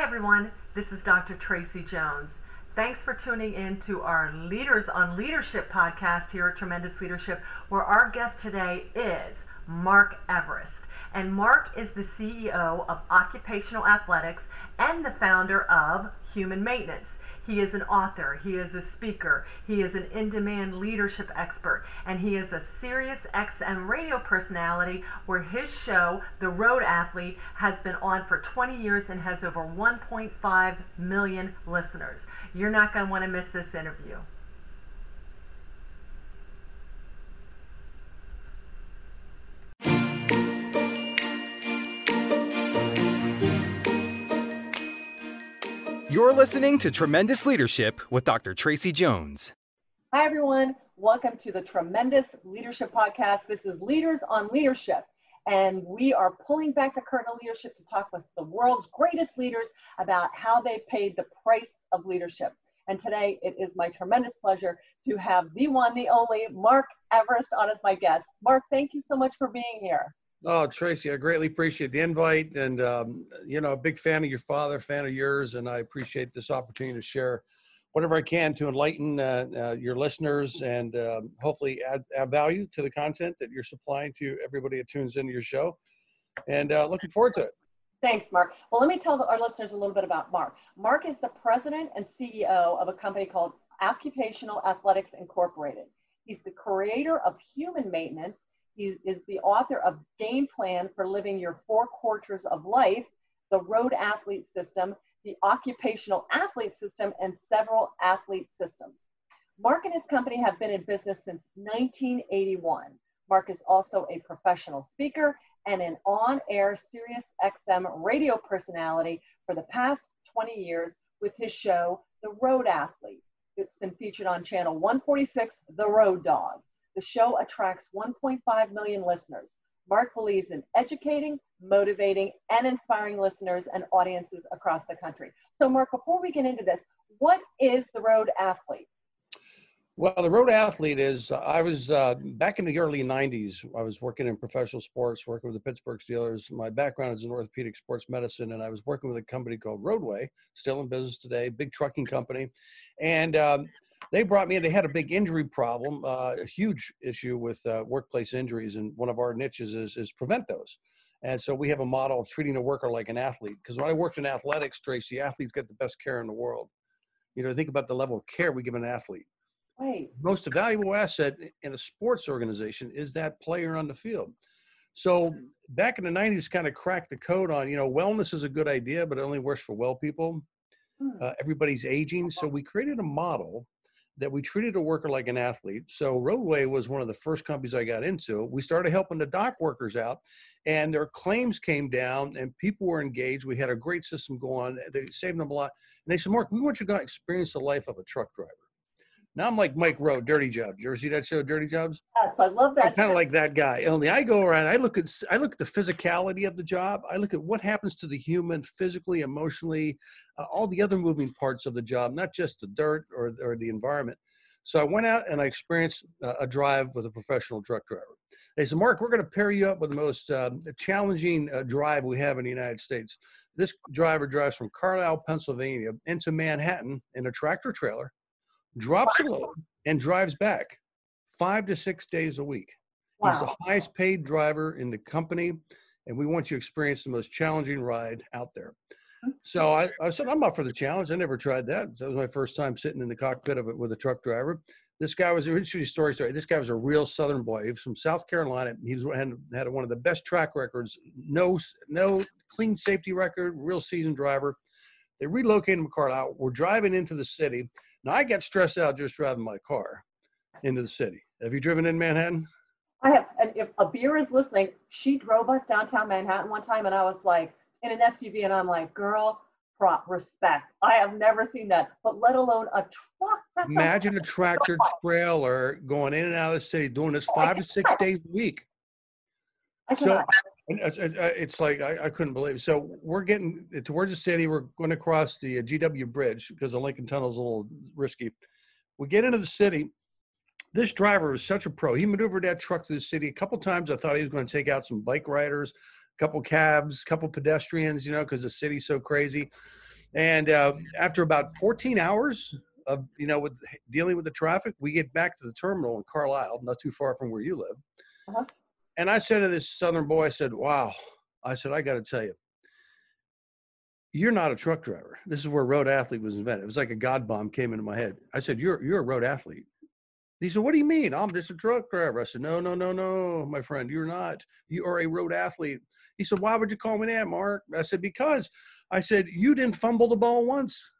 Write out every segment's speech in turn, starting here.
Hi, everyone. This is Dr. Tracy Jones. Thanks for tuning in to our Leaders on Leadership podcast here at Tremendous Leadership, where our guest today is Mark Everest. And Mark is the CEO of Occupational Athletics and the founder of Human Maintenance. He is an author, he is a speaker, he is an in demand leadership expert, and he is a Sirius XM radio personality where his show, The Road Athlete, has been on for 20 years and has over 1.5 million listeners. You're not going to want to miss this interview. You're listening to Tremendous Leadership with Dr. Tracy Jones. Hi, everyone. Welcome to the Tremendous Leadership Podcast. This is Leaders on Leadership, and we are pulling back the curtain on leadership to talk with the world's greatest leaders about how they paid the price of leadership. And today it is my tremendous pleasure to have the one, the only Mark Everest on as my guest. Mark, thank you so much for being here. Oh, Tracy, I greatly appreciate the invite, and um, you know, a big fan of your father, fan of yours, and I appreciate this opportunity to share whatever I can to enlighten uh, uh, your listeners and um, hopefully add, add value to the content that you're supplying to everybody that tunes into your show. And uh, looking forward to it. Thanks, Mark. Well, let me tell our listeners a little bit about Mark. Mark is the president and CEO of a company called Occupational Athletics Incorporated. He's the creator of Human Maintenance he is the author of Game Plan for Living Your Four Quarters of Life, the Road Athlete System, the Occupational Athlete System, and several athlete systems. Mark and his company have been in business since 1981. Mark is also a professional speaker and an on-air Sirius XM radio personality for the past 20 years with his show, The Road Athlete. It's been featured on channel 146, The Road Dog. The show attracts 1.5 million listeners. Mark believes in educating, motivating, and inspiring listeners and audiences across the country. So, Mark, before we get into this, what is the road athlete? Well, the road athlete is, uh, I was uh, back in the early 90s, I was working in professional sports, working with the Pittsburgh Steelers. My background is in orthopedic sports medicine, and I was working with a company called Roadway, still in business today, big trucking company. And um, they brought me in. They had a big injury problem, uh, a huge issue with uh, workplace injuries, and one of our niches is is prevent those. And so we have a model of treating a worker like an athlete. Because when I worked in athletics, Tracy, athletes get the best care in the world. You know, think about the level of care we give an athlete. Right. Most valuable asset in a sports organization is that player on the field. So back in the 90s, kind of cracked the code on, you know, wellness is a good idea, but it only works for well people. Hmm. Uh, everybody's aging. So we created a model that we treated a worker like an athlete. So Roadway was one of the first companies I got into. We started helping the dock workers out, and their claims came down, and people were engaged. We had a great system going. They saved them a lot. And they said, Mark, we want you to experience the life of a truck driver. Now I'm like Mike Rowe, Dirty Jobs. You ever see that show, Dirty Jobs? Yes, I love that. I'm kind of like that guy. Only I go around. I look at I look at the physicality of the job. I look at what happens to the human physically, emotionally, uh, all the other moving parts of the job, not just the dirt or or the environment. So I went out and I experienced uh, a drive with a professional truck driver. They said, Mark, we're going to pair you up with the most uh, challenging uh, drive we have in the United States. This driver drives from Carlisle, Pennsylvania into Manhattan in a tractor trailer drops a load, and drives back five to six days a week. Wow. He's the highest paid driver in the company, and we want you to experience the most challenging ride out there. So I, I said, I'm up for the challenge. I never tried that. So that was my first time sitting in the cockpit of it with a truck driver. This guy was a story story. This guy was a real Southern boy. He was from South Carolina. He was, had, had one of the best track records. No, no clean safety record. Real seasoned driver. They relocated him to Carlisle. We're driving into the city. Now I get stressed out just driving my car into the city. Have you driven in Manhattan? I have. And if a beer is listening, she drove us downtown Manhattan one time, and I was like in an SUV, and I'm like, girl, prop respect. I have never seen that, but let alone a truck. That's Imagine a, a tractor trailer going in and out of the city, doing this oh, five to six days a week. So it's like I, I, couldn't believe it. So we're getting towards the city. We're going to cross the uh, GW Bridge because the Lincoln Tunnel is a little risky. We get into the city. This driver is such a pro. He maneuvered that truck through the city a couple times. I thought he was going to take out some bike riders, a couple cabs, a couple pedestrians, you know, because the city's so crazy. And uh, after about 14 hours of you know with dealing with the traffic, we get back to the terminal in Carlisle, not too far from where you live. Uh-huh. And I said to this Southern boy, I said, "Wow," I said, "I got to tell you." You're not a truck driver. This is where road athlete was invented. It was like a God bomb came into my head. I said, "You're you're a road athlete." He said, What do you mean? I'm just a truck driver. I said, No, no, no, no, my friend, you're not. You are a road athlete. He said, Why would you call me that, Mark? I said, Because I said, You didn't fumble the ball once.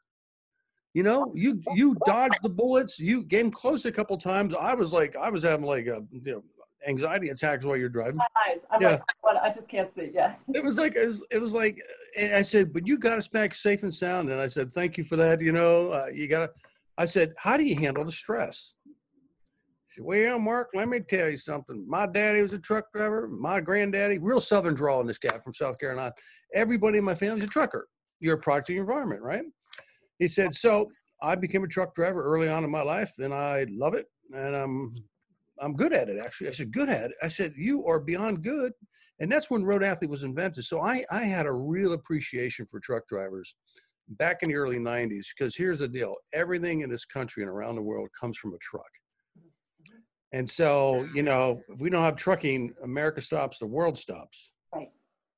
You know, you you dodged the bullets. You came close a couple times. I was like, I was having like a you know anxiety attacks while you're driving. My eyes. I'm Yeah. like, what? I just can't see. Yeah. It was like it was, it was like, and I said, but you got us back safe and sound. And I said, thank you for that. You know, uh, you got to. I said, how do you handle the stress? He said, well, Mark, let me tell you something. My daddy was a truck driver. My granddaddy, real Southern drawl in this guy from South Carolina. Everybody in my family's a trucker. You're a product of your environment, right? He said, so I became a truck driver early on in my life, and I love it, and I'm I'm good at it. Actually, I said, good at it. I said, you are beyond good, and that's when road athlete was invented. So I I had a real appreciation for truck drivers back in the early 90s because here's the deal everything in this country and around the world comes from a truck and so you know if we don't have trucking america stops the world stops Right.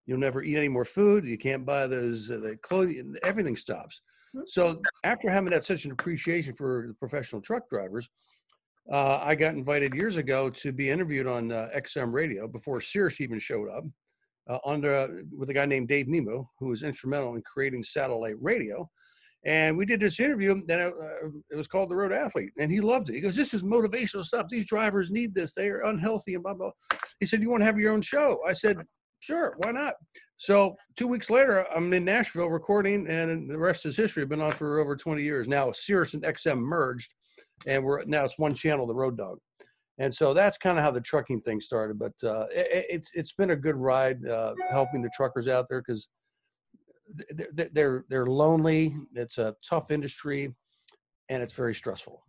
you'll never eat any more food you can't buy those uh, the clothing everything stops Mhm. so after having that such an appreciation for the professional truck drivers uh, i got invited years ago to be interviewed on uh, xm radio before Sirius even showed up uh, under with a guy named Dave Nemo, who was instrumental in creating satellite radio. And we did this interview, and it, uh, it was called The Road Athlete, and he loved it. He goes, "This is motivational stuff. These drivers need this. They are unhealthy and blah blah." He said, "You want to have your own show?" I said, "Sure, why not?" So two weeks later, I'm in Nashville recording, and the rest is history. I've been on for over 20 years now. Sirius and XM merged, and we're now it's one channel, The Road Dog. And so that's kind of how the trucking thing started but uh, it, it's it's been a good ride uh, helping the truckers out there because they're, they're they're lonely it's a tough industry and it's very stressful.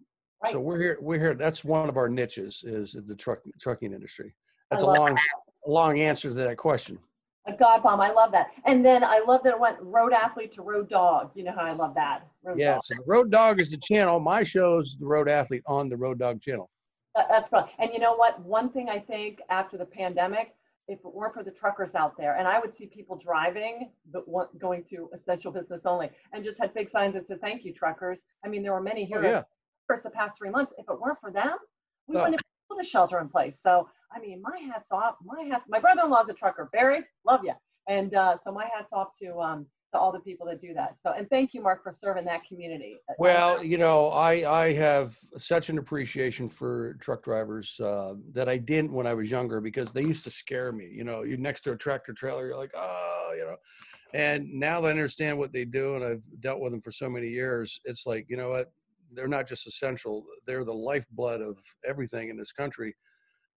So we're here we're here that's one of our niches is the truck trucking industry. That's a long long answer to that question A God bomb. I love that. And then I love that it went road athlete to road dog. You know how I love that. Road yeah dog. so the road dog is the channel my show's the road athlete on the road dog channel That's fun. And you know what? One thing I think after the pandemic, if it weren't for the truckers out there, and I would see people driving, but going to essential business only, and just had big signs that said, "Thank you, truckers." I mean, there were many oh, here oh, yeah for the past three months. If it weren't for them, we Oh. wouldn't have put a shelter in place. So, I mean, my hats off. My hats. My brother-in-law's a trucker. Barry, love you. And uh, so my hats off to um, to all the people that do that. So, and thank you, Mark, for serving that community. Well, you know, I I have such an appreciation for truck drivers uh, that I didn't when I was younger because they used to scare me. You know, you're next to a tractor trailer, you're like, oh, you know. And now that I understand what they do, and I've dealt with them for so many years, it's like, you know what? They're not just essential; they're the lifeblood of everything in this country,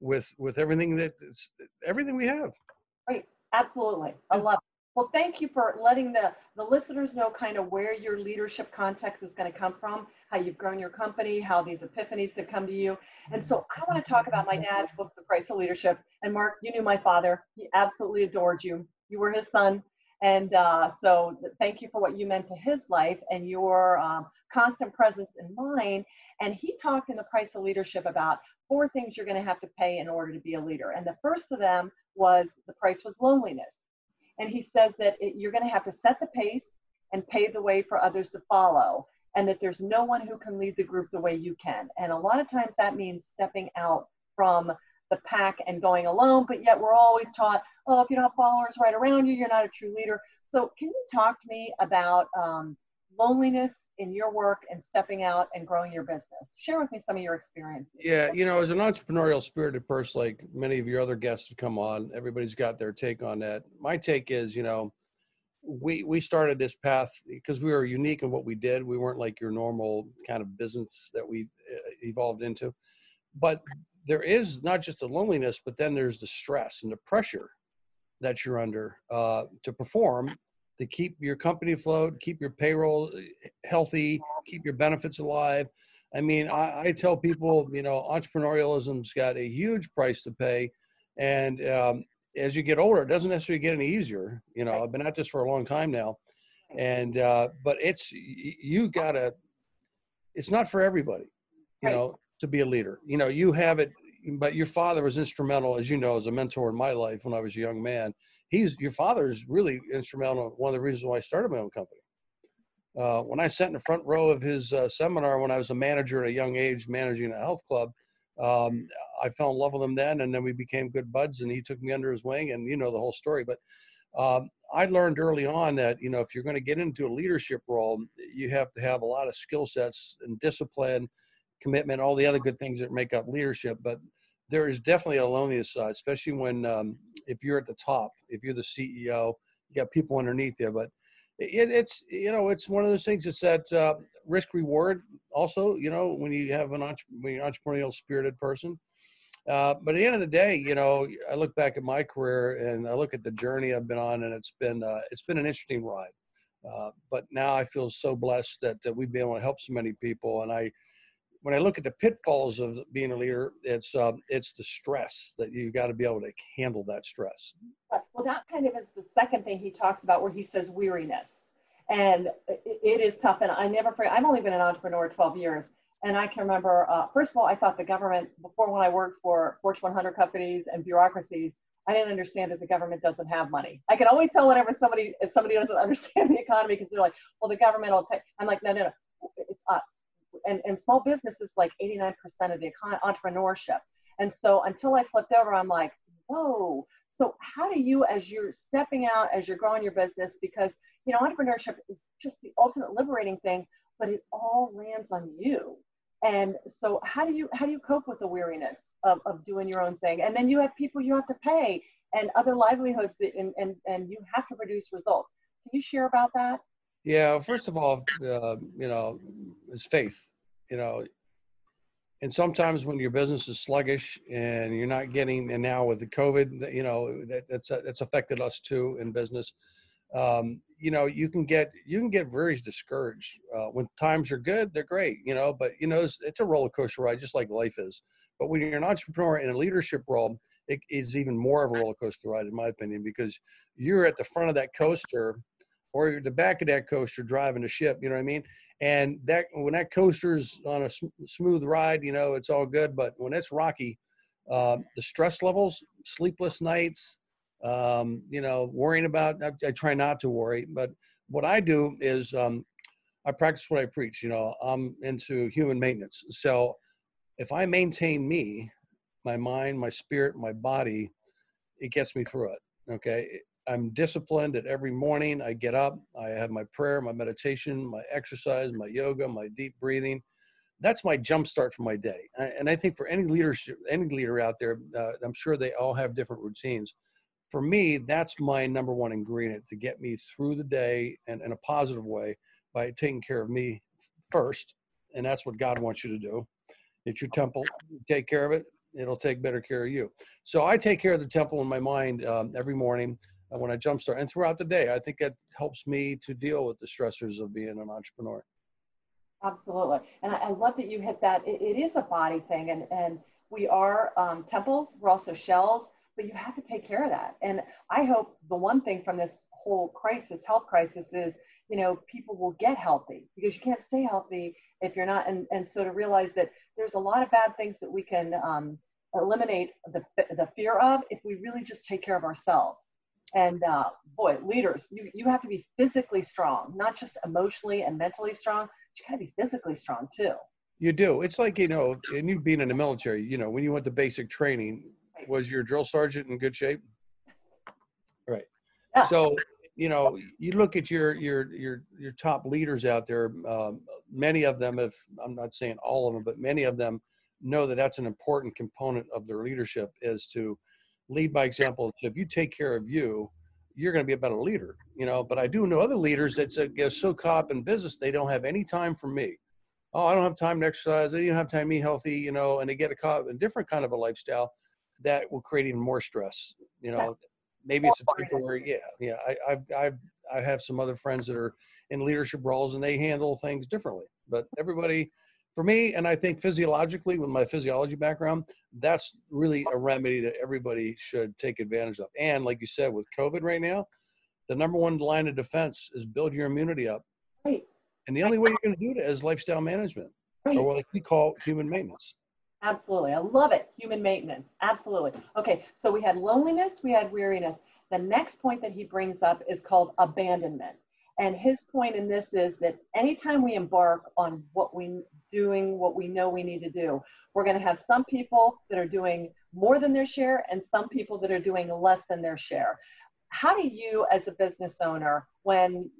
with with everything that everything we have. Right. Absolutely. I love it. Well, thank you for letting the, the listeners know kind of where your leadership context is going to come from, how you've grown your company, how these epiphanies have come to you. And so I want to talk about my dad's book, The Price of Leadership. And Mark, you knew my father. He absolutely adored you. You were his son. And uh, so thank you for what you meant to his life and your um, constant presence in mine. And he talked in The Price of Leadership about four things you're going to have to pay in order to be a leader. And the first of them was the price was loneliness. And he says that it, you're going to have to set the pace and pave the way for others to follow, and that there's no one who can lead the group the way you can. And a lot of times that means stepping out from the pack and going alone, but yet we're always taught, oh, if you don't have followers right around you, you're not a true leader. So, can you talk to me about um, loneliness in your work and stepping out and growing your business? Share with me some of your experiences. Yeah, you know, as an entrepreneurial spirited person, like many of your other guests have come on, everybody's got their take on that. My take is, you know, we we started this path because we were unique in what we did. We weren't like your normal kind of business that we uh, evolved into. But there is not just the loneliness, but then there's the stress and the pressure that you're under uh, to perform, to keep your company afloat, keep your payroll uh, healthy, keep your benefits alive. I mean, I, I tell people, you know, entrepreneurialism's got a huge price to pay, and um, as you get older, it doesn't necessarily get any easier. You know, I've been at this for a long time now, and uh, but it's you gotta. It's not for everybody, you know, to be a leader. You know, you have it, but your father was instrumental, as you know, as a mentor in my life when I was a young man. He's your father is really instrumental. One of the reasons why I started my own company. Uh, when I sat in the front row of his uh, seminar when I was a manager at a young age, managing a health club, um, I fell in love with him then, and then we became good buds. And he took me under his wing, and you know the whole story. But um, I learned early on that you know if you're going to get into a leadership role, you have to have a lot of skill sets and discipline, commitment, all the other good things that make up leadership. But there is definitely a loneliness side, especially when um, if you're at the top, if you're the CEO, you got people underneath you. But it, it's you know it's one of those things. It's that uh, risk reward. Also, you know when you have an entre- when you're entrepreneurial spirited person. Uh, but at the end of the day, you know, I look back at my career and I look at the journey I've been on, and it's been uh, it's been an interesting ride. Uh, but now I feel so blessed that, that we've been able to help so many people. And I, when I look at the pitfalls of being a leader, it's um, it's the stress that you got to be able to handle that stress. Well, that kind of is the second thing he talks about where he says weariness. And it, is tough. And I never forget, I've only been an entrepreneur 12 years. And I can remember, uh, first of all, I thought the government, before when I worked for Fortune 100 companies and bureaucracies, I didn't understand that the government doesn't have money. I can always tell whenever somebody, if somebody doesn't understand the economy because they're like, well, the government will take, I'm like, no, no, no, it's us. And, and small business is like 89% of the econ- entrepreneurship. And so until I flipped over, I'm like, whoa. So how do you, as you're stepping out, as you're growing your business, because you know entrepreneurship is just the ultimate liberating thing, but it all lands on you. And so how do you how do you cope with the weariness of, of doing your own thing? And then you have people you have to pay and other livelihoods and, and, and you have to produce results. Can you share about that? Yeah, first of all, uh, you know, it's faith. You know, and sometimes when your business is sluggish and you're not getting, and now with the COVID, you know, that, that's that's affected us too in business. Um, you know, you can get you can get very discouraged uh, when times are good. They're great, you know, but you know, it's, it's a roller coaster ride, just like life is. But when you're an entrepreneur in a leadership role, it is even more of a roller coaster ride, in my opinion, because you're at the front of that coaster or the back of that coaster driving the ship. You know what I mean? And that when that coaster's on a sm- smooth ride, you know it's all good. But when it's rocky, um, the stress levels, sleepless nights, um, you know, worrying about. I, I, try not to worry, but what I do is um, I practice what I preach. You know, I'm into human maintenance. So if I maintain me, my mind, my spirit, my body, it gets me through it. Okay. I'm disciplined at every morning. I get up, I have my prayer, my meditation, my exercise, my yoga, my deep breathing. That's my jump start for my day. And I think for any leadership, any leader out there, uh, I'm sure they all have different routines. For me, that's my number one ingredient to get me through the day and in a positive way by taking care of me first. And that's what God wants you to do. It's your temple. Take care of it. It'll take better care of you. So I take care of the temple in my mind um, every morning when I jumpstart and throughout the day. I think that helps me to deal with the stressors of being an entrepreneur. Absolutely. And I, I love that you hit that. It, it is a body thing and, and we are um, temples. We're also shells, but you have to take care of that. And I hope the one thing from this whole crisis, health crisis is, you know, people will get healthy because you can't stay healthy if you're not. And, and so to realize that there's a lot of bad things that we can um, eliminate the, the fear of if we really just take care of ourselves and uh, boy leaders you, you have to be physically strong not just emotionally and mentally strong you got to be physically strong too. You do. It's like you know and you being in the military you know when you went to basic training was your drill sergeant in good shape? Right. Yeah. so you know you look at your your your your top leaders out there um, many of them if i'm not saying all of them but many of them know that that's an important component of their leadership is to lead by example. So if you take care of you, you're going to be a better leader, you know. But I do know other leaders that get so caught up in business they don't have any time for me. Oh, I don't have time to exercise. They don't have time to eat healthy, you know. And they get a caught in a different kind of a lifestyle that will create even more stress. You know, maybe it's a temporary. Yeah, yeah. I, I've, I've, I have some other friends that are in leadership roles and they handle things differently. But everybody, for me, and I think physiologically, with my physiology background, that's really a remedy that everybody should take advantage of. And like you said, with COVID right now, the number one line of defense is build your immunity up. Right. And the only way you're going to do that is lifestyle management, Right. or what we call human maintenance. Absolutely. I love it. Human maintenance. Absolutely. Okay. So we had loneliness, we had weariness. The next point that he brings up is called abandonment. And his point in this is that anytime we embark on what we doing, what we know we need to do, we're going to have some people that are doing more than their share and some people that are doing less than their share. How do you, as a business owner, when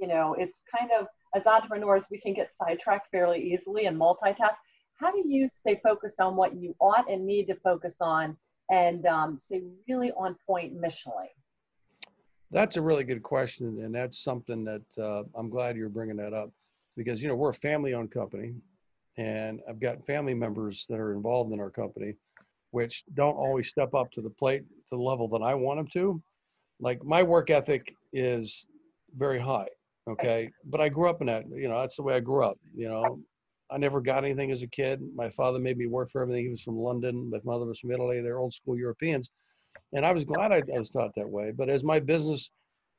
you know it's kind of as entrepreneurs, we can get sidetracked fairly easily and multitask. How do you stay focused on what you ought and need to focus on and um, stay really on point missionally? That's a really good question, and that's something that uh, I'm glad you're bringing that up because you know we're a family-owned company, and I've got family members that are involved in our company, which don't always step up to the plate to the level that I want them to. Like my work ethic is very high, okay, but I grew up in that. You know, that's the way I grew up. You know, I never got anything as a kid. My father made me work for everything. He was from London. My mother was from Italy. They're old school Europeans and I was glad I, I was taught that way. But as my business,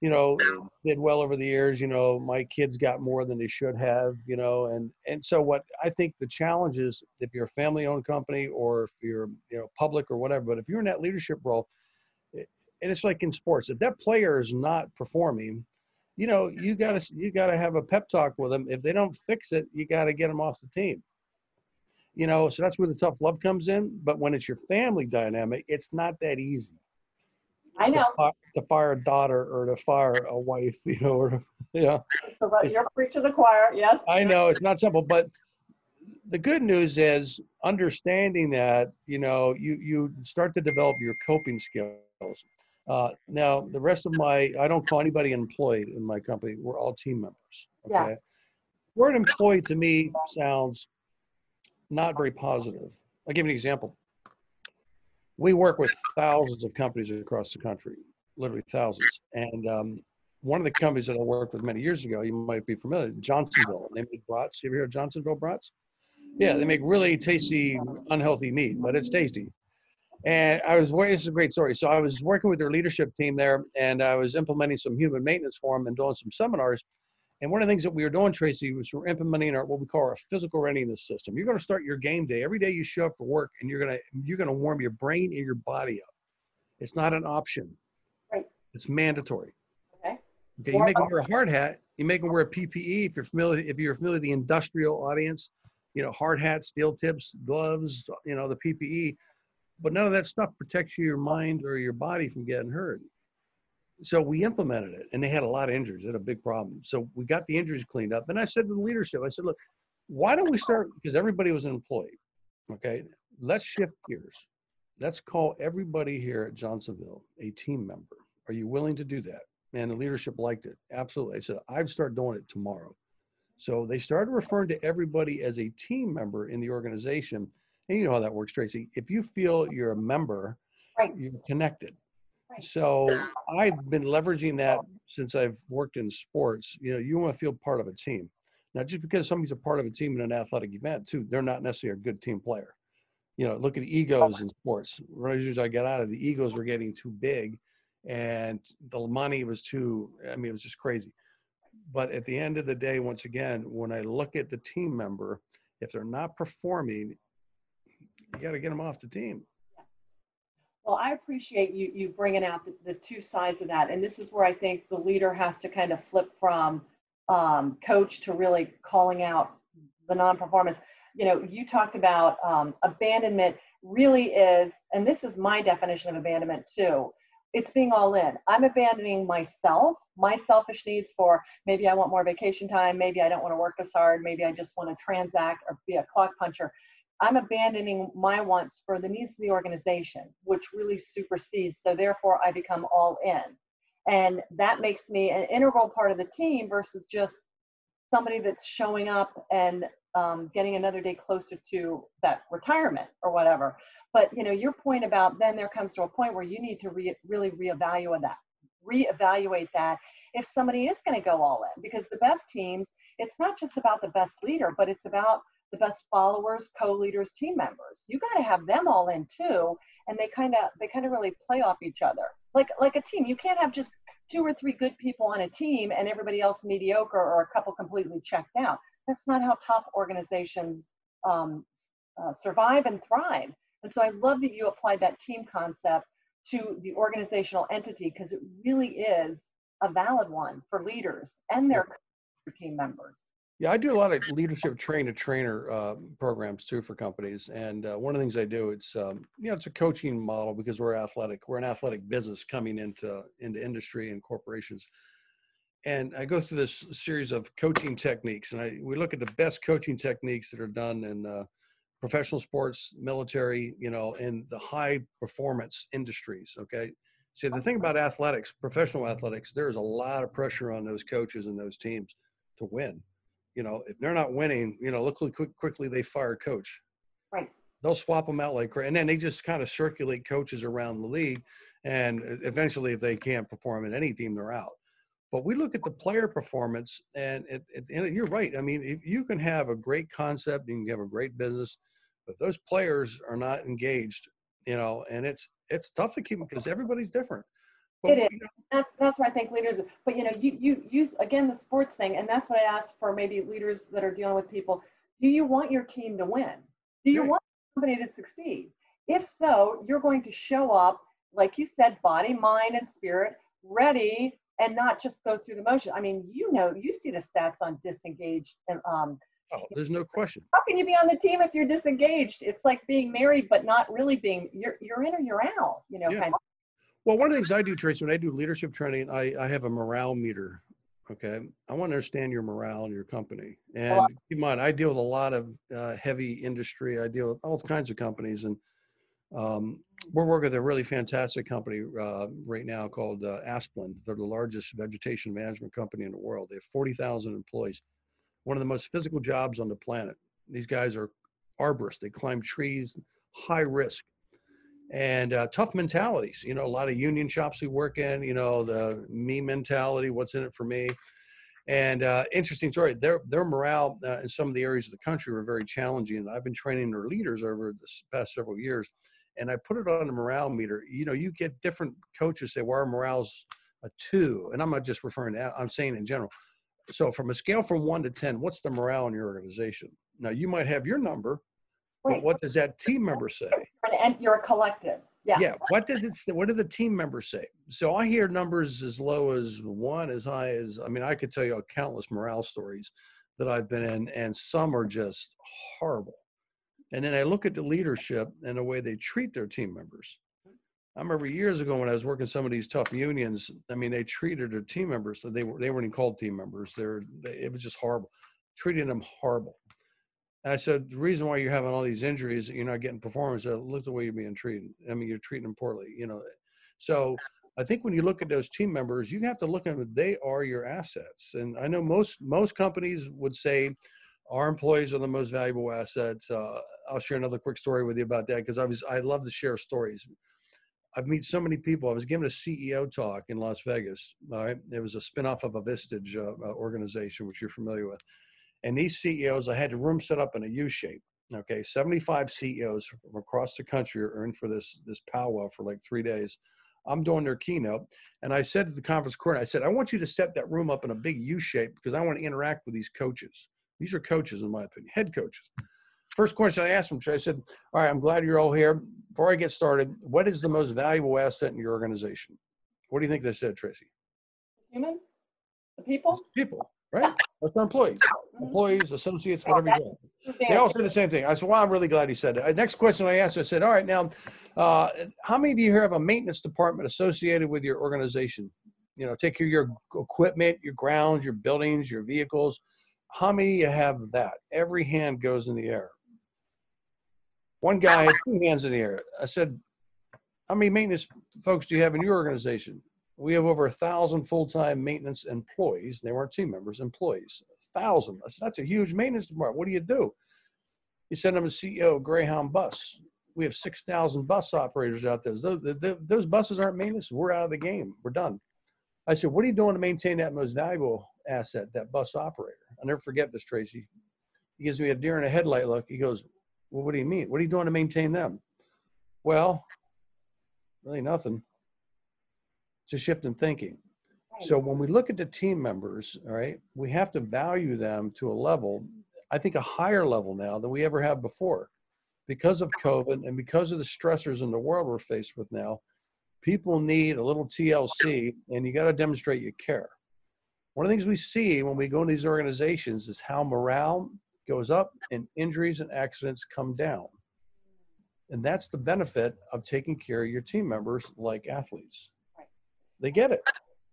you know, did well over the years, you know, my kids got more than they should have, you know, and and so what I think the challenge is if you're a family-owned company or if you're you know public or whatever, but if you're in that leadership role, and it's like in sports, if that player is not performing, you know, you gotta you gotta have a pep talk with them. If they don't fix it, you gotta get them off the team you know so that's where the tough love comes in but when it's your family dynamic it's not that easy I know. to, fi- to fire a daughter or to fire a wife you know or yeah So, but you're preaching the choir, yes. i know it's not simple but the good news is understanding that you know you you start to develop your coping skills uh, now the rest of my i don't call anybody employed in my company we're all team members okay Yeah. okay word employee to me sounds not very positive. I'll give you an example. We work with thousands of companies across the country literally thousands. And um, one of the companies that i worked with many years ago you might be familiar johnsonville. They make brats. You ever hear of johnsonville brats? Yeah they make really tasty unhealthy meat but it's tasty. And I was this is a great story. So I was working with their leadership team there and I was implementing some human maintenance for them and doing some seminars. And one of the things that we were doing, Tracy, was we're implementing our what we call our physical readiness system. You're going to start your game day every day you show up for work, and you're going to you're going to warm your brain and your body up. It's not an option. Right. It's mandatory. Okay. Okay. You make them wear a hard hat. You make them wear a PPE. If you're familiar, if you're familiar with the industrial audience, you know hard hats, steel tips, gloves, you know the PPE. But none of that stuff protects your mind or your body from getting hurt so we implemented it and they had a lot of injuries they had a big problem. So we got the injuries cleaned up and i said to the leadership i said look why don't we start because everybody was an employee okay? Let's shift gears. Let's call everybody here at johnsonville a team member. Are you willing to do that? And the leadership liked it absolutely. I said i'd start doing it tomorrow. So they started referring to everybody as a team member in the organization and you know how that works tracy. If you feel you're a member Right. you're connected. So I've been leveraging that since I've worked in sports. You know, you want to feel part of a team. Now, just because somebody's a part of a team in an athletic event, too, they're not necessarily a good team player. You know, look at egos in sports. Right as I got out of the egos were getting too big and the money was too, I mean, it was just crazy. But at the end of the day, once again, when I look at the team member, if they're not performing, you got to get them off the team. Well, I appreciate you you bringing out the, the two sides of that, and this is where I think the leader has to kind of flip from um, coach to really calling out the non-performance. You know, you talked about um, abandonment. Really is, and this is my definition of abandonment too. It's being all in. I'm abandoning myself, my selfish needs for maybe I want more vacation time, maybe I don't want to work as hard, maybe I just want to transact or be a clock puncher. I'm abandoning my wants for the needs of the organization, which really supersedes. So therefore, I become all in. And that makes me an integral part of the team versus just somebody that's showing up and um, getting another day closer to that retirement or whatever. But you know, your point about then there comes to a point where you need to re- really reevaluate that, reevaluate that if somebody is going to go all in, because the best teams, it's not just about the best leader, but it's about the best followers, co-leaders, team members. You got to have them all in too, and they kind of they kind of really play off each other. Like like a team, you can't have just two or three good people on a team and everybody else mediocre or a couple completely checked out. That's not how top organizations um, uh, survive and thrive. And so I love that you applied that team concept to the organizational entity because it really is a valid one for leaders and their team members. Yeah, I do a lot of leadership train to trainer uh, programs too for companies, and uh, one of the things I do it's um, you know it's a coaching model because we're athletic, we're an athletic business coming into into industry and corporations, and I go through this series of coaching techniques, and I we look at the best coaching techniques that are done in uh, professional sports, military, you know, in the high performance industries. Okay, see the thing about athletics, professional athletics, there's a lot of pressure on those coaches and those teams to win you know, if they're not winning, you know, look quick, quickly they fire coach. Right. They'll swap them out like crazy, and then they just kind of circulate coaches around the league, and eventually, if they can't perform in any team, they're out. But we look at the player performance, and, it, it, and you're right. I mean, if you can have a great concept, you can have a great business, but those players are not engaged, you know, and it's it's tough to keep them because everybody's different. It is. You know, that's that's why I think leaders. But you know, you you use again the sports thing, and that's what I ask for maybe leaders that are dealing with people. Do you want your team to win? Do you want the company to succeed? If so, you're going to show up, like you said, body, mind, and spirit, ready, and not just go through the motion. I mean, you know, you see the stats on disengaged and um. Oh, there's no question. How can you be on the team if you're disengaged? It's like being married but not really being. You're you're in or you're out. You know, yeah. kind of well, one of the things I do, Tracy, when I do leadership training, I, I have a morale meter. Okay. I want to understand your morale in your company. And keep in mind, I deal with a lot of uh, heavy industry. I deal with all kinds of companies. And um, we're working with a really fantastic company uh, right now called uh, Asplundh. They're the largest vegetation management company in the world. They have 40,000 employees. One of the most physical jobs on the planet. These guys are arborists. They climb trees, high risk and uh, tough mentalities. You know, a lot of union shops we work in. You know, the me mentality. What's in it for me? And uh, interesting story. Their their morale uh, in some of the areas of the country were very challenging. And I've been training their leaders over the past several years, and I put it on the morale meter. You know, you get different coaches say, "Well, our morale's a two. and I'm not just referring to. I'm saying in general. So, from a scale from one to ten, what's the morale in your organization? Now, you might have your number. But what does that team member say? And you're a collective. Yeah. Yeah. What does it say? What do the team members say? So I hear numbers as low as one, as high as, I mean, I could tell you countless morale stories that I've been in, and some are just horrible. And then I look at the leadership and the way they treat their team members. I remember years ago when I was working some of these tough unions. I mean, they treated their team members. They were they weren't even called team members. They're they, it was just horrible, treating them horrible. And I said, the reason why you're having all these injuries, you're not getting performance. Uh, look the way you're being treated. I mean, you're treating them poorly. You know, so I think when you look at those team members, you have to look at them. They are your assets. And I know most most companies would say our employees are the most valuable assets. Uh, I'll share another quick story with you about that because I was I love to share stories. I've met so many people. I was given a CEO talk in Las Vegas. All right, it was a spinoff of a Vistage uh, uh, organization, which you're familiar with and these CEOs, I had the room set up in a U shape. Okay, 75 CEOs from across the country are in for this this powwow for like three days. I'm doing their keynote, and I said to the conference coordinator, I said, I want you to set that room up in a big U shape because I want to interact with these coaches. These are coaches, in my opinion, head coaches. First question I asked them, I said, All right, I'm glad you're all here. Before I get started, what is the most valuable asset in your organization? What do you think they said, Tracy? Humans, the people. People right? That's our employees, employees, associates, whatever you want. They all say the same thing. I said, well, I'm really glad he said that. Next question I asked, I said, all right, now, uh, how many of you here have a maintenance department associated with your organization? You know, take care of your equipment, your grounds, your buildings, your vehicles. How many of you have that? Every hand goes in the air. One guy had two hands in the air. I said, how many maintenance folks do you have in your organization? We have over a thousand full-time maintenance employees. They weren't team members, employees. A thousand. I said, that's a huge maintenance department. What do you do? You send them a CEO Greyhound bus. We have 6,000 bus operators out there. Those, those buses aren't maintenance. We're out of the game. We're done. I said, what are you doing to maintain that most valuable asset, that bus operator? I'll never forget this, Tracy. He gives me a deer in a headlight look. He goes, well, what do you mean? What are you doing to maintain them? Well, really nothing. It's a shift in thinking. So when we look at the team members, all right, we have to value them to a level, I think a higher level now than we ever have before. Because of COVID and because of the stressors in the world we're faced with now, people need a little TLC and you got to demonstrate you care. One of the things we see when we go into these organizations is how morale goes up and injuries and accidents come down. And that's the benefit of taking care of your team members like athletes. They get it.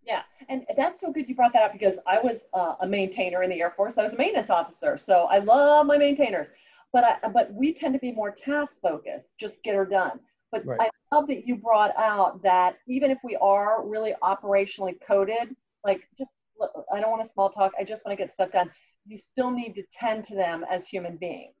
Yeah, and that's so good you brought that up because I was uh, a maintainer in the Air Force. I was a maintenance officer, so I love my maintainers. But I, but we tend to be more task focused, just get her done. But Right. I love that you brought out that even if we are really operationally coded, like just I don't want to small talk. I just want to get stuff done. You still need to tend to them as human beings.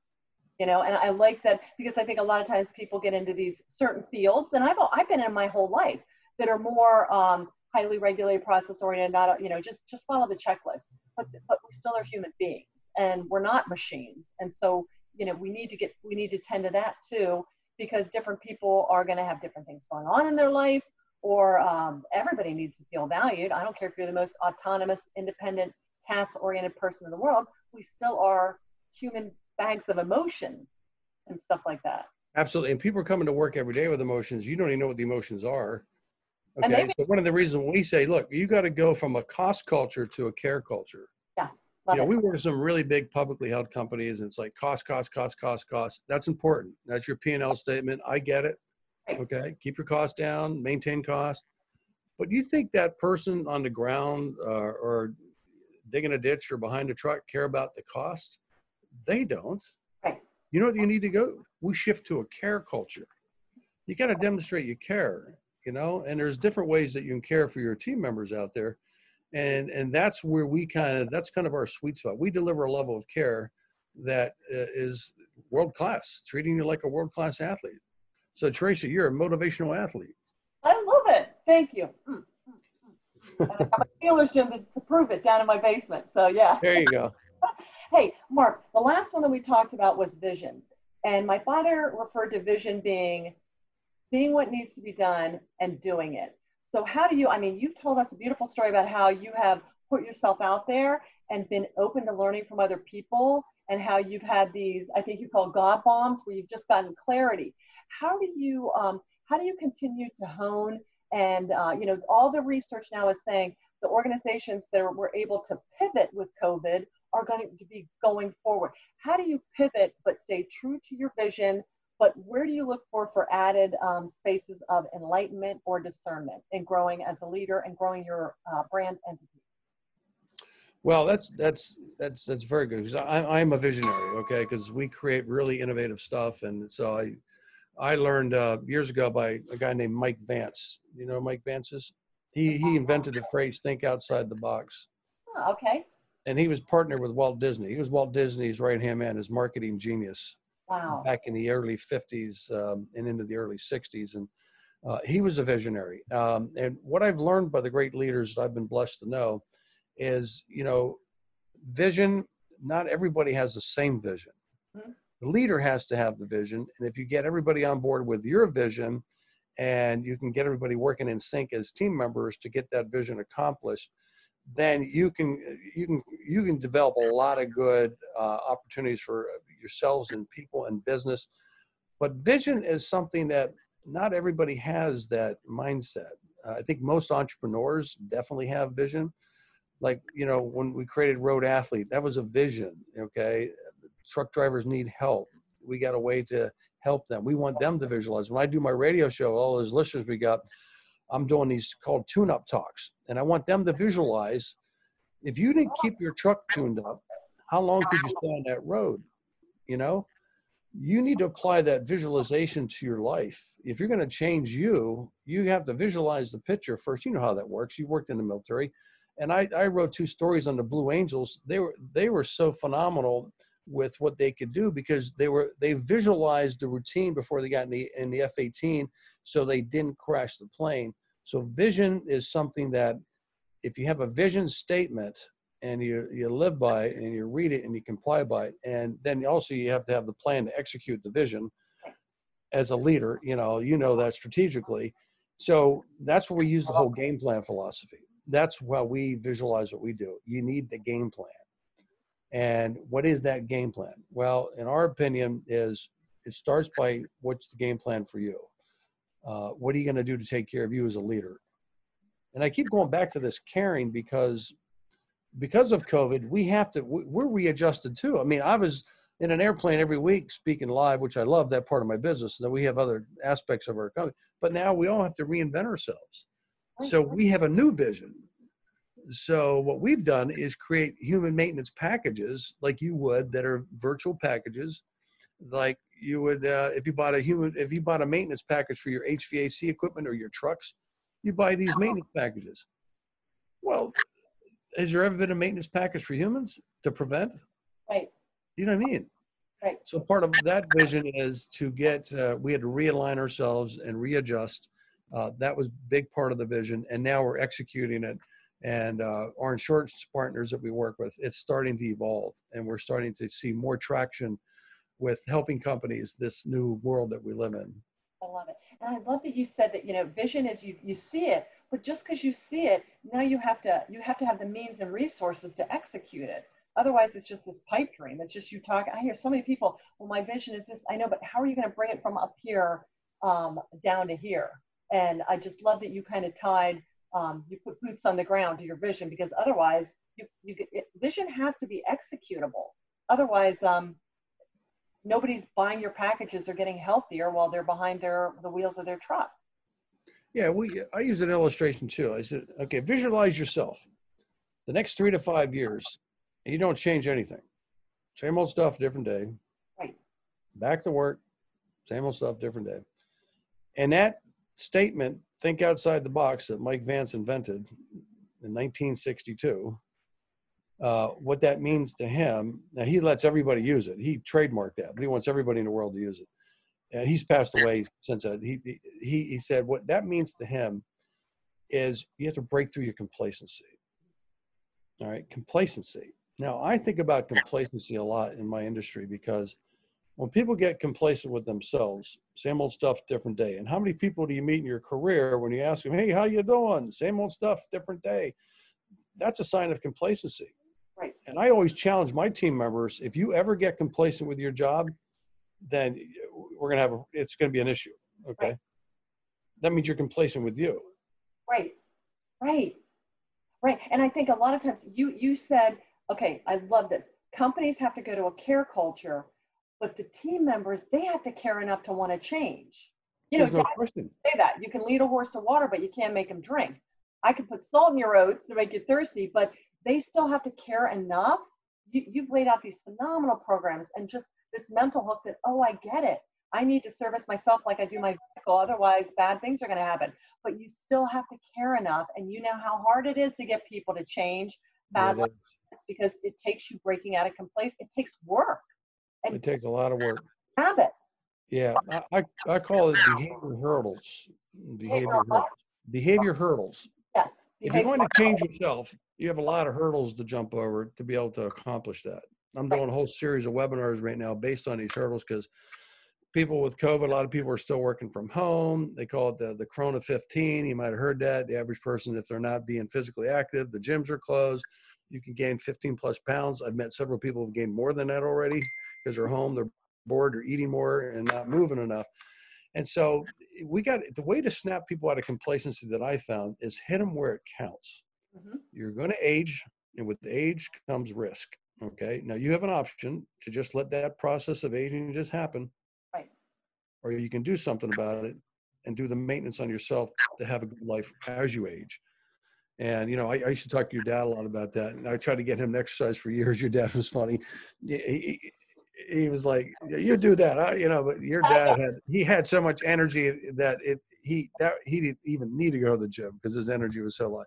You know, and I like that because I think a lot of times people get into these certain fields, and I've I've been in my whole life that are more um, highly regulated, process oriented, not you know just just follow the checklist. But but we still are human beings, and we're not machines. And so you know we need to get we need to tend to that too because different people are going to have different things going on in their life, or um, everybody needs to feel valued. I don't care if you're the most autonomous, independent, task oriented person in the world. We still are human bags of emotions and stuff like that. Absolutely. And people are coming to work every day with emotions. You don't even know what the emotions are. Okay. maybe- So one of the reasons we say, look, you got to go from a cost culture to a care culture. Love you know, it. we work with some really big publicly held companies, and it's like cost, cost, cost, cost, cost. That's important. That's your P and L statement. I get it. Right. Okay, keep your costs down, maintain cost. But you think that person on the ground uh, or digging a ditch or behind a truck care about the cost? They don't. Right. You know what you need to go? We shift to a care culture. You got to demonstrate you care. You know, and there's different ways that you can care for your team members out there and and that's where we kind of that's kind of our sweet spot we deliver a level of care that uh, is world class treating you like a world class athlete so tracy you're a motivational athlete I love it. Thank you. Mm, mm, mm. And I got my feelers gym to, to prove it down in my basement. So yeah. there you go Hey, Mark, the last one that we talked about was vision. And my father referred to vision being seeing what needs to be done and doing it. So, how do you, I mean, you've told us a beautiful story about how you have put yourself out there and been open to learning from other people and how you've had these, I think you call God bombs, where you've just gotten clarity. How do you, um, how do you continue to hone and, uh, you know, all the research now is saying the organizations that were able to pivot with COVID are going to be going forward. How do you pivot but stay true to your vision? But where do you look for for added um, spaces of enlightenment or discernment in growing as a leader and growing your uh, brand entity? well that's that's that's that's very good because i'm a visionary okay because we create really innovative stuff and so i i learned uh, years ago by a guy named mike vance you know mike vance is he he invented the phrase think outside the box Oh, okay. and he was partnered with Walt Disney. He was Walt Disney's right hand man, his marketing genius Wow. back in the early 50s um, and into the early 60s. And uh, he was a visionary. Um, and what I've learned by the great leaders that I've been blessed to know is, you know, vision, not everybody has the same vision. Mhm. The leader has to have the vision. And if you get everybody on board with your vision and you can get everybody working in sync as team members to get that vision accomplished, then you can you can you can develop a lot of good uh, opportunities for yourselves and people and business. But vision is something that not everybody has that mindset. Uh, I think most entrepreneurs definitely have vision. Like you know, when we created Road Athlete, that was a vision. Okay, truck drivers need help. We got a way to help them. We want them to visualize. When I do my radio show, all those listeners we got, I'm doing these called tune-up talks, and I want them to visualize. If you didn't keep your truck tuned up, how long could you stay on that road? You know, you need to apply that visualization to your life. If you're going to change you, you have to visualize the picture first. You know how that works. You worked in the military, and I, I wrote two stories on the Blue Angels. They were they were so phenomenal with what they could do because they were they visualized the routine before they got in the in the F-18, so they didn't crash the plane. So vision is something that if you have a vision statement and you you live by it and you read it and you comply by it, and then also you have to have the plan to execute the vision. As a leader, you know you know that strategically. So that's where we use the whole game plan philosophy. that's how we visualize what we do. You need the game plan. And what is that game plan? Well, in our opinion, is it starts by what's the game plan for you? Uh, what are you going to do to take care of you as a leader? And I keep going back to this caring because because of COVID, we have to we're readjusted too. I mean, I was in an airplane every week speaking live, which I love that part of my business. That we have other aspects of our company, but now we all have to reinvent ourselves. So we have a new vision. So what we've done is create human maintenance packages like you would that are virtual packages, like you would uh, if you bought a human if you bought a maintenance package for your HVAC equipment or your trucks, you buy these maintenance packages. Well, has there ever been a maintenance package for humans to prevent? Right. You know what I mean? Right. So part of that vision is to get uh, we had to realign ourselves and readjust. Uh, that was big part of the vision, and now we're executing it. And uh, our insurance partners that we work with, it's starting to evolve, and we're starting to see more traction with helping companies this new world that we live in. I love it. And I love that you said that, you know, vision is you, you see it, but just because you see it, now you have to you have to have the means and resources to execute it. Otherwise, it's just this pipe dream. It's just you talk. I hear so many people. Well, my vision is this. I know, but how are you going to bring it from up here um, down to here? And I just love that you kind of tied. Um, you put boots on the ground to your vision because otherwise, you, you get, it, vision has to be executable. Otherwise, um, nobody's buying your packages or getting healthier while they're behind their the wheels of their truck. Yeah, we I use an illustration too. I said, okay, visualize yourself. The next three to five years, you don't change anything. Same old stuff, different day. Right. Back to work, same old stuff, different day. And that statement, think outside the box that Mike Vance invented in 1962 uh, what that means to him. Now he lets everybody use it. He trademarked that, but he wants everybody in the world to use it. And he's passed away since then. He he he said what that means to him is you have to break through your complacency. All right, complacency. Now I think about complacency a lot in my industry because when people get complacent with themselves, same old stuff, different day. And how many people do you meet in your career when you ask them, "Hey, how you doing?" Same old stuff, different day. That's a sign of complacency. Right. And I always challenge my team members: if you ever get complacent with your job, then we're gonna have a, it's gonna be an issue. Okay. Right. That means you're complacent with you. Right. Right. Right. And I think a lot of times you you said, okay, I love this. Companies have to go to a care culture, but the team members they have to care enough to want to change. You know, There's no question. say that you can lead a horse to water, but you can't make him drink. I can put salt in your oats to make you thirsty, but they still have to care enough. You, you've laid out these phenomenal programs and just this mental hook that, oh, I get it. I need to service myself like I do my vehicle. Otherwise, bad things are going to happen. But you still have to care enough. And you know how hard it is to get people to change bad it, habits because it takes you breaking out of complacency. It takes work is. it takes a lot of work. habits. Yeah, I, I, I call it behavior hurdles. Behavior hurdles. Behavior hurdles. Yes. If you're going to change yourself, you have a lot of hurdles to jump over to be able to accomplish that. I'm doing a whole series of webinars right now based on these hurdles because people with COVID, a lot of people are still working from home. They call it the, the Corona 15. You might have heard that. The average person, if they're not being physically active, the gyms are closed. You can gain 15 plus pounds. I've met several people who've gained more than that already because they're home, they're bored, they're eating more and not moving enough. And so we got the way to snap people out of complacency that I found is hit them where it counts. Mhm. You're going to age, and with age comes risk. Okay. Now you have an option to just let that process of aging just happen. Right. Or you can do something about it and do the maintenance on yourself to have a good life as you age. And you know, I, I used to talk to your dad a lot about that, and I tried to get him to exercise for years. Your dad was funny. He, he, he was like, "Yeah, "You do that, huh? you know." But your dad had he had so much energy that it he that he didn't even need to go to the gym because his energy was so high.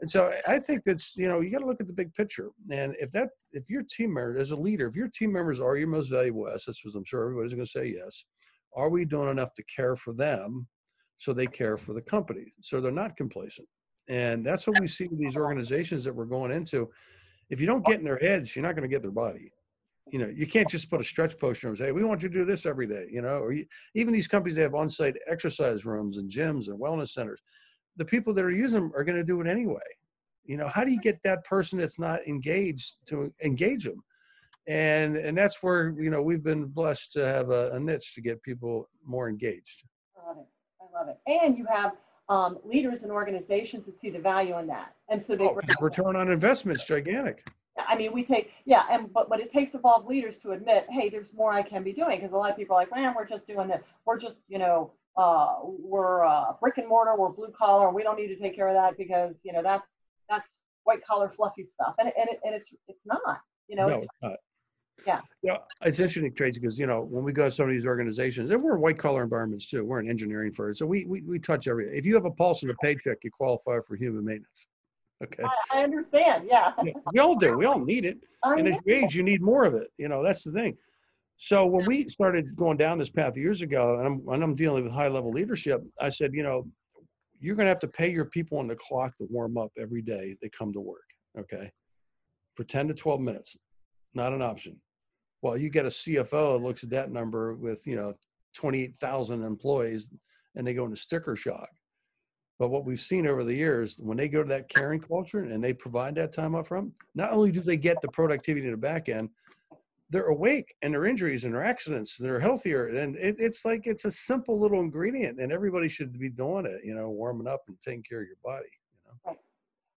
And so I think that's you know you got to look at the big picture. And if that if your team member as a leader, if your team members are your most valuable assets, which I'm sure everybody's going to say yes, are we doing enough to care for them so they care for the company so they're not complacent? And that's what we see with these organizations that we're going into. If you don't get in their heads, you're not going to get their body. You know, you can't just put a stretch poster and say, "We want you to do this every day." You know, or you, even these companies they have on-site exercise rooms and gyms and wellness centers the people that are using them are going to do it anyway. You know, how do you get that person that's not engaged to engage them? And and that's where you know we've been blessed to have a, a niche to get people more engaged. I love it. I love it. And you have um, leaders and organizations that see the value in that, and so they oh, return on investment. investment's gigantic. I mean, we take, yeah, and but but it takes evolved leaders to admit, hey, there's more I can be doing because a lot of people are like, man, we're just doing this. We're just, you know, uh, we're uh, brick and mortar, we're blue collar, we don't need to take care of that because you know that's that's white collar fluffy stuff, and and it, and it's it's not, you know. No, it's, not. Yeah. Yeah, it's interesting, Tracy, because you know when we go to some of these organizations, and we're in white collar environments too. We're in engineering firms, so we, we we touch every. If you have a pulse and a paycheck, you qualify for human maintenance. Okay. I, I understand. Yeah. yeah. We all do. We all need it. I and as you age, you need more of it. You know, that's the thing. So when we started going down this path years ago, and I'm, and I'm dealing with high level leadership, I said, you know, you're going to have to pay your people on the clock to warm up every day they come to work. Okay. For 10 to 12 minutes, not an option. Well, you get a CFO that looks at that number with, you know, 28,000 employees and they go into sticker shock. But what we've seen over the years, when they go to that caring culture and they provide that time up front, not only do they get the productivity in the back end, they're awake and their injuries and their accidents, they're healthier. And it, it's like it's a simple little ingredient, and everybody should be doing it, you know, warming up and taking care of your body. You know?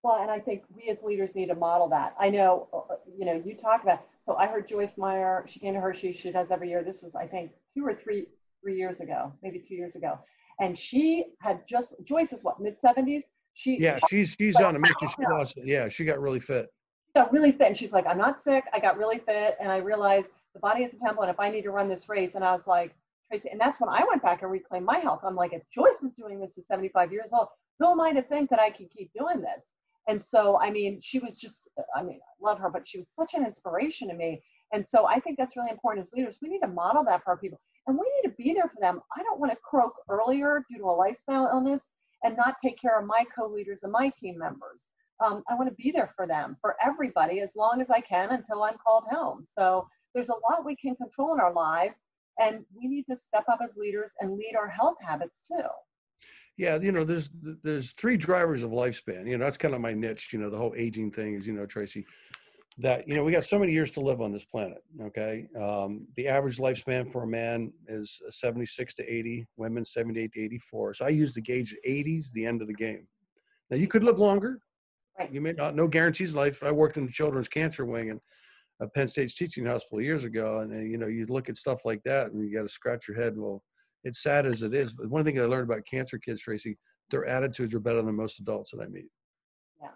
Well, and I think we as leaders need to model that. I know, uh, you know, you talk about. So I heard Joyce Meyer. She came to Hershey. She does every year. This was, I think, two or three three years ago, maybe two years ago, and she had just Joyce is what mid seventies. She Yeah, she's she's on a mission. She lost, yeah, she got really fit. Got really fit, and she's like, I'm not sick. I got really fit, and I realized the body is a temple, and if I need to run this race, and I was like, Tracy, and that's when I went back and reclaimed my health. I'm like, if Joyce is doing this at 75 years old, who am I to think that I can keep doing this? And so, I mean, she was just, I mean, I love her, but she was such an inspiration to me. And so I think that's really important as leaders. We need to model that for our people and we need to be there for them. I don't want to croak earlier due to a lifestyle illness and not take care of my co-leaders and my team members. Um, I want to be there for them, for everybody, as long as I can until I'm called home. So there's a lot we can control in our lives, and we need to step up as leaders and lead our health habits too. Yeah, you know, there's there's three drivers of lifespan. You know, that's kind of my niche. You know, the whole aging thing is, you know, Tracy, that you know we got so many years to live on this planet. Okay, um, the average lifespan for a man is 76 to 80, women 78 to 84. So I use the gauge 80s, the end of the game. Now you could live longer. Right. You may not. No guarantees. Life. I worked in the children's cancer wing and a Penn State's teaching hospital years ago, and uh, you know you look at stuff like that and you got to scratch your head. Well, it's sad as it is, but one thing I learned about cancer kids, Tracy, their attitudes are better than most adults that I meet. Yeah.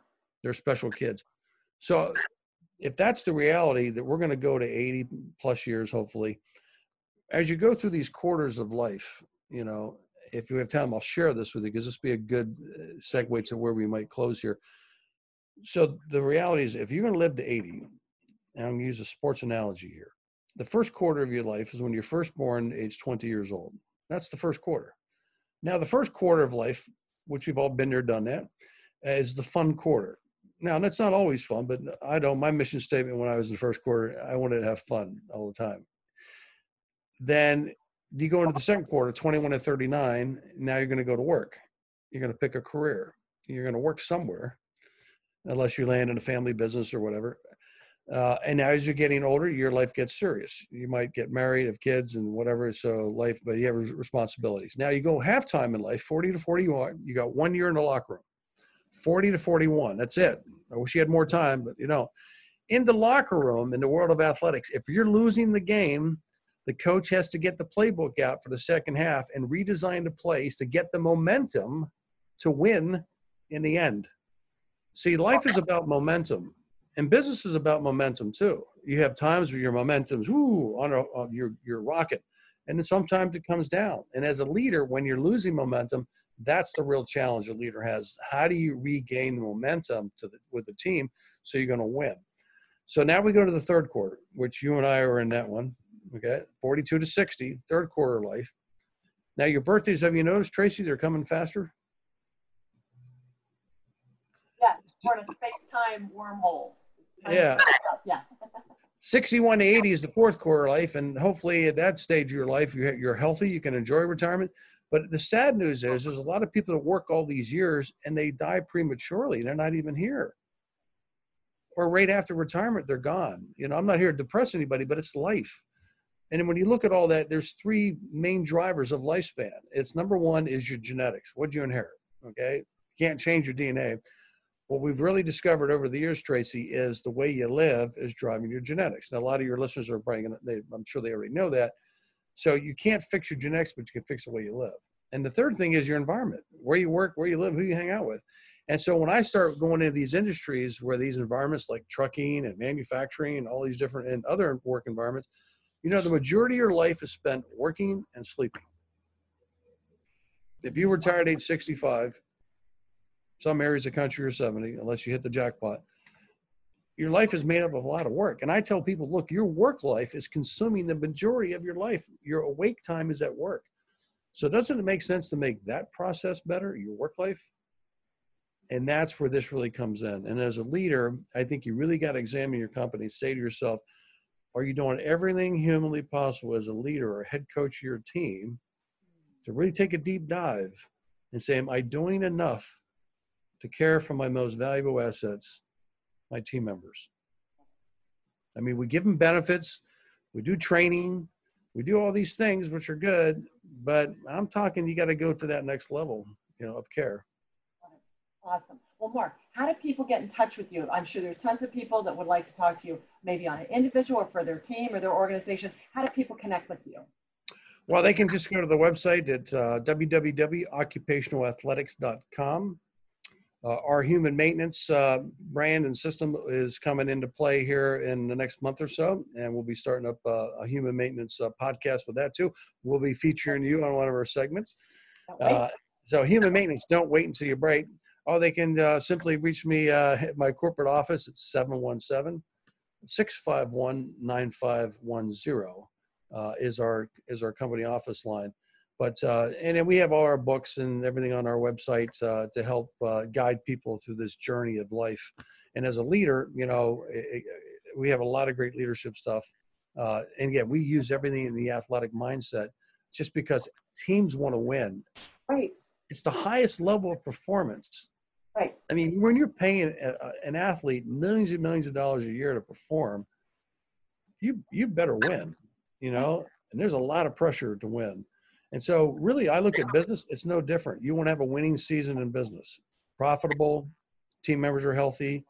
They're special kids. So if that's the reality that we're going to go to 80 plus years, hopefully, as you go through these quarters of life, you know, if you have time, I'll share this with you because this will be a good uh, segue to where we might close here. So the reality is, if you're going to live to 80, and I'm going to use a sports analogy here, the first quarter of your life is when you're first born, age 20 years old. That's the first quarter. Now, the first quarter of life, which we've all been there, done that, is the fun quarter. Now, that's not always fun, but I know my mission statement when I was in the first quarter, I wanted to have fun all the time. Then you go into the second quarter, 21 to 39. Now you're going to go to work. You're going to pick a career. You're going to work somewhere, unless you land in a family business or whatever. Uh, and as you're getting older, your life gets serious. You might get married, have kids, and whatever. So life, but you have responsibilities. Now you go halftime in life, 40 to 41. You got one year in the locker room, 40 to 41. That's it. I wish you had more time, but you know, in the locker room, in the world of athletics, if you're losing the game, the coach has to get the playbook out for the second half and redesign the plays to get the momentum to win in the end. See, life is about momentum and business is about momentum too. You have times where your momentum's ooh on, a, on your your rocket, and then sometimes it comes down. And as a leader, when you're losing momentum, that's the real challenge a leader has. How do you regain the momentum to the, with the team so you're going to win? So now we go to the third quarter, which you and I are in that one. Okay, 42 to 60, third quarter life. Now your birthdays, have you noticed, Tracy? They're coming faster. Yeah, we're in a space-time wormhole. Yeah. Yeah. 61 to 80 is the fourth quarter life, and hopefully at that stage of your life, you're, you're healthy, you can enjoy retirement. But the sad news is, there's a lot of people that work all these years and they die prematurely. They're not even here. Or right after retirement, they're gone. You know, I'm not here to depress anybody, but it's life. And when you look at all that, there's three main drivers of lifespan. It's number one is your genetics. What do you inherit? Okay. You can't change your DNA. What we've really discovered over the years, Tracy, is the way you live is driving your genetics. Now, a lot of your listeners are probably going to, I'm sure they already know that. So you can't fix your genetics, but you can fix the way you live. And the third thing is your environment, where you work, where you live, who you hang out with. And so when I start going into these industries where these environments like trucking and manufacturing and all these different and other work environments, you know, the majority of your life is spent working and sleeping. If you retire at age 65, some areas of the country are 70, unless you hit the jackpot, your life is made up of a lot of work. And I tell people, look, your work life is consuming the majority of your life. Your awake time is at work. So doesn't it make sense to make that process better, your work life? And that's where this really comes in. And as a leader, I think you really got to examine your company, say to yourself, are you doing everything humanly possible as a leader or head coach of your team to really take a deep dive and say, Am I doing enough to care for my most valuable assets, my team members? I mean, we give them benefits, we do training, we do all these things, which are good, but I'm talking you got to go to that next level, you know, of care. Awesome. Well, Mark, how do people get in touch with you? I'm sure there's tons of people that would like to talk to you, maybe on an individual or for their team or their organization. How do people connect with you? Well, they can just go to the website at uh, www.occupationalathletics.com. Uh, our human maintenance uh, brand and system is coming into play here in the next month or so, and we'll be starting up uh, a human maintenance uh, podcast with that too. We'll be featuring you on one of our segments. Uh, so, human maintenance, don't wait until you break. Oh, they can uh, simply reach me uh, at my corporate office at 717 651 9510 uh, is our is our company office line. But uh, and then we have all our books and everything on our website uh, to help uh, guide people through this journey of life. And as a leader, you know, it, we have a lot of great leadership stuff. and again, we use everything in the athletic mindset, just because teams want to win. Right. It's the highest level of performance Right. I mean, when you're paying a, an athlete millions and millions of dollars a year to perform, you you better win, you know. And there's a lot of pressure to win. And so, really, I look at business. It's no different. You want to have a winning season in business, profitable, team members are healthy,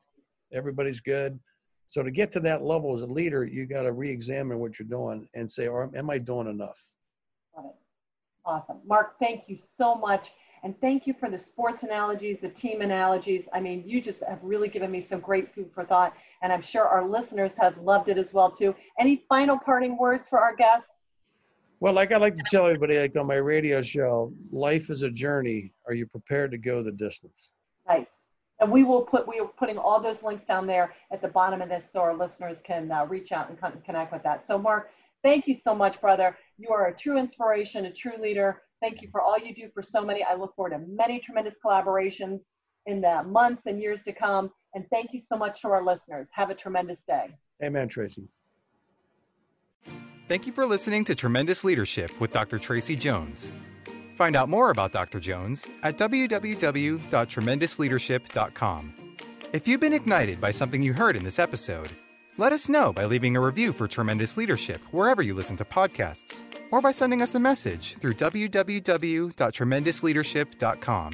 everybody's good. So to get to that level as a leader, you got to re-examine what you're doing and say, "Am I doing enough?" Got it. Awesome, Mark. Thank you so much. And thank you for the sports analogies, the team analogies. I mean, you just have really given me some great food for thought. And I'm sure our listeners have loved it as well, too. Any final parting words for our guests? Well, like I like to tell everybody, like on my radio show, life is a journey. Are you prepared to go the distance? Nice. And we will put we are putting all those links down there at the bottom of this, so our listeners can uh, reach out and connect with that. So, Mark, thank you so much, brother. You are a true inspiration, a true leader. Thank you for all you do for so many. I look forward to many tremendous collaborations in the months and years to come. And thank you so much to our listeners. Have a tremendous day. Amen, Tracy. Thank you for listening to Tremendous Leadership with Dr. Tracy Jones. Find out more about Dr. Jones at www.tremendousleadership.com. If you've been ignited by something you heard in this episode, let us know by leaving a review for Tremendous Leadership wherever you listen to podcasts, or by sending us a message through www.tremendousleadership.com.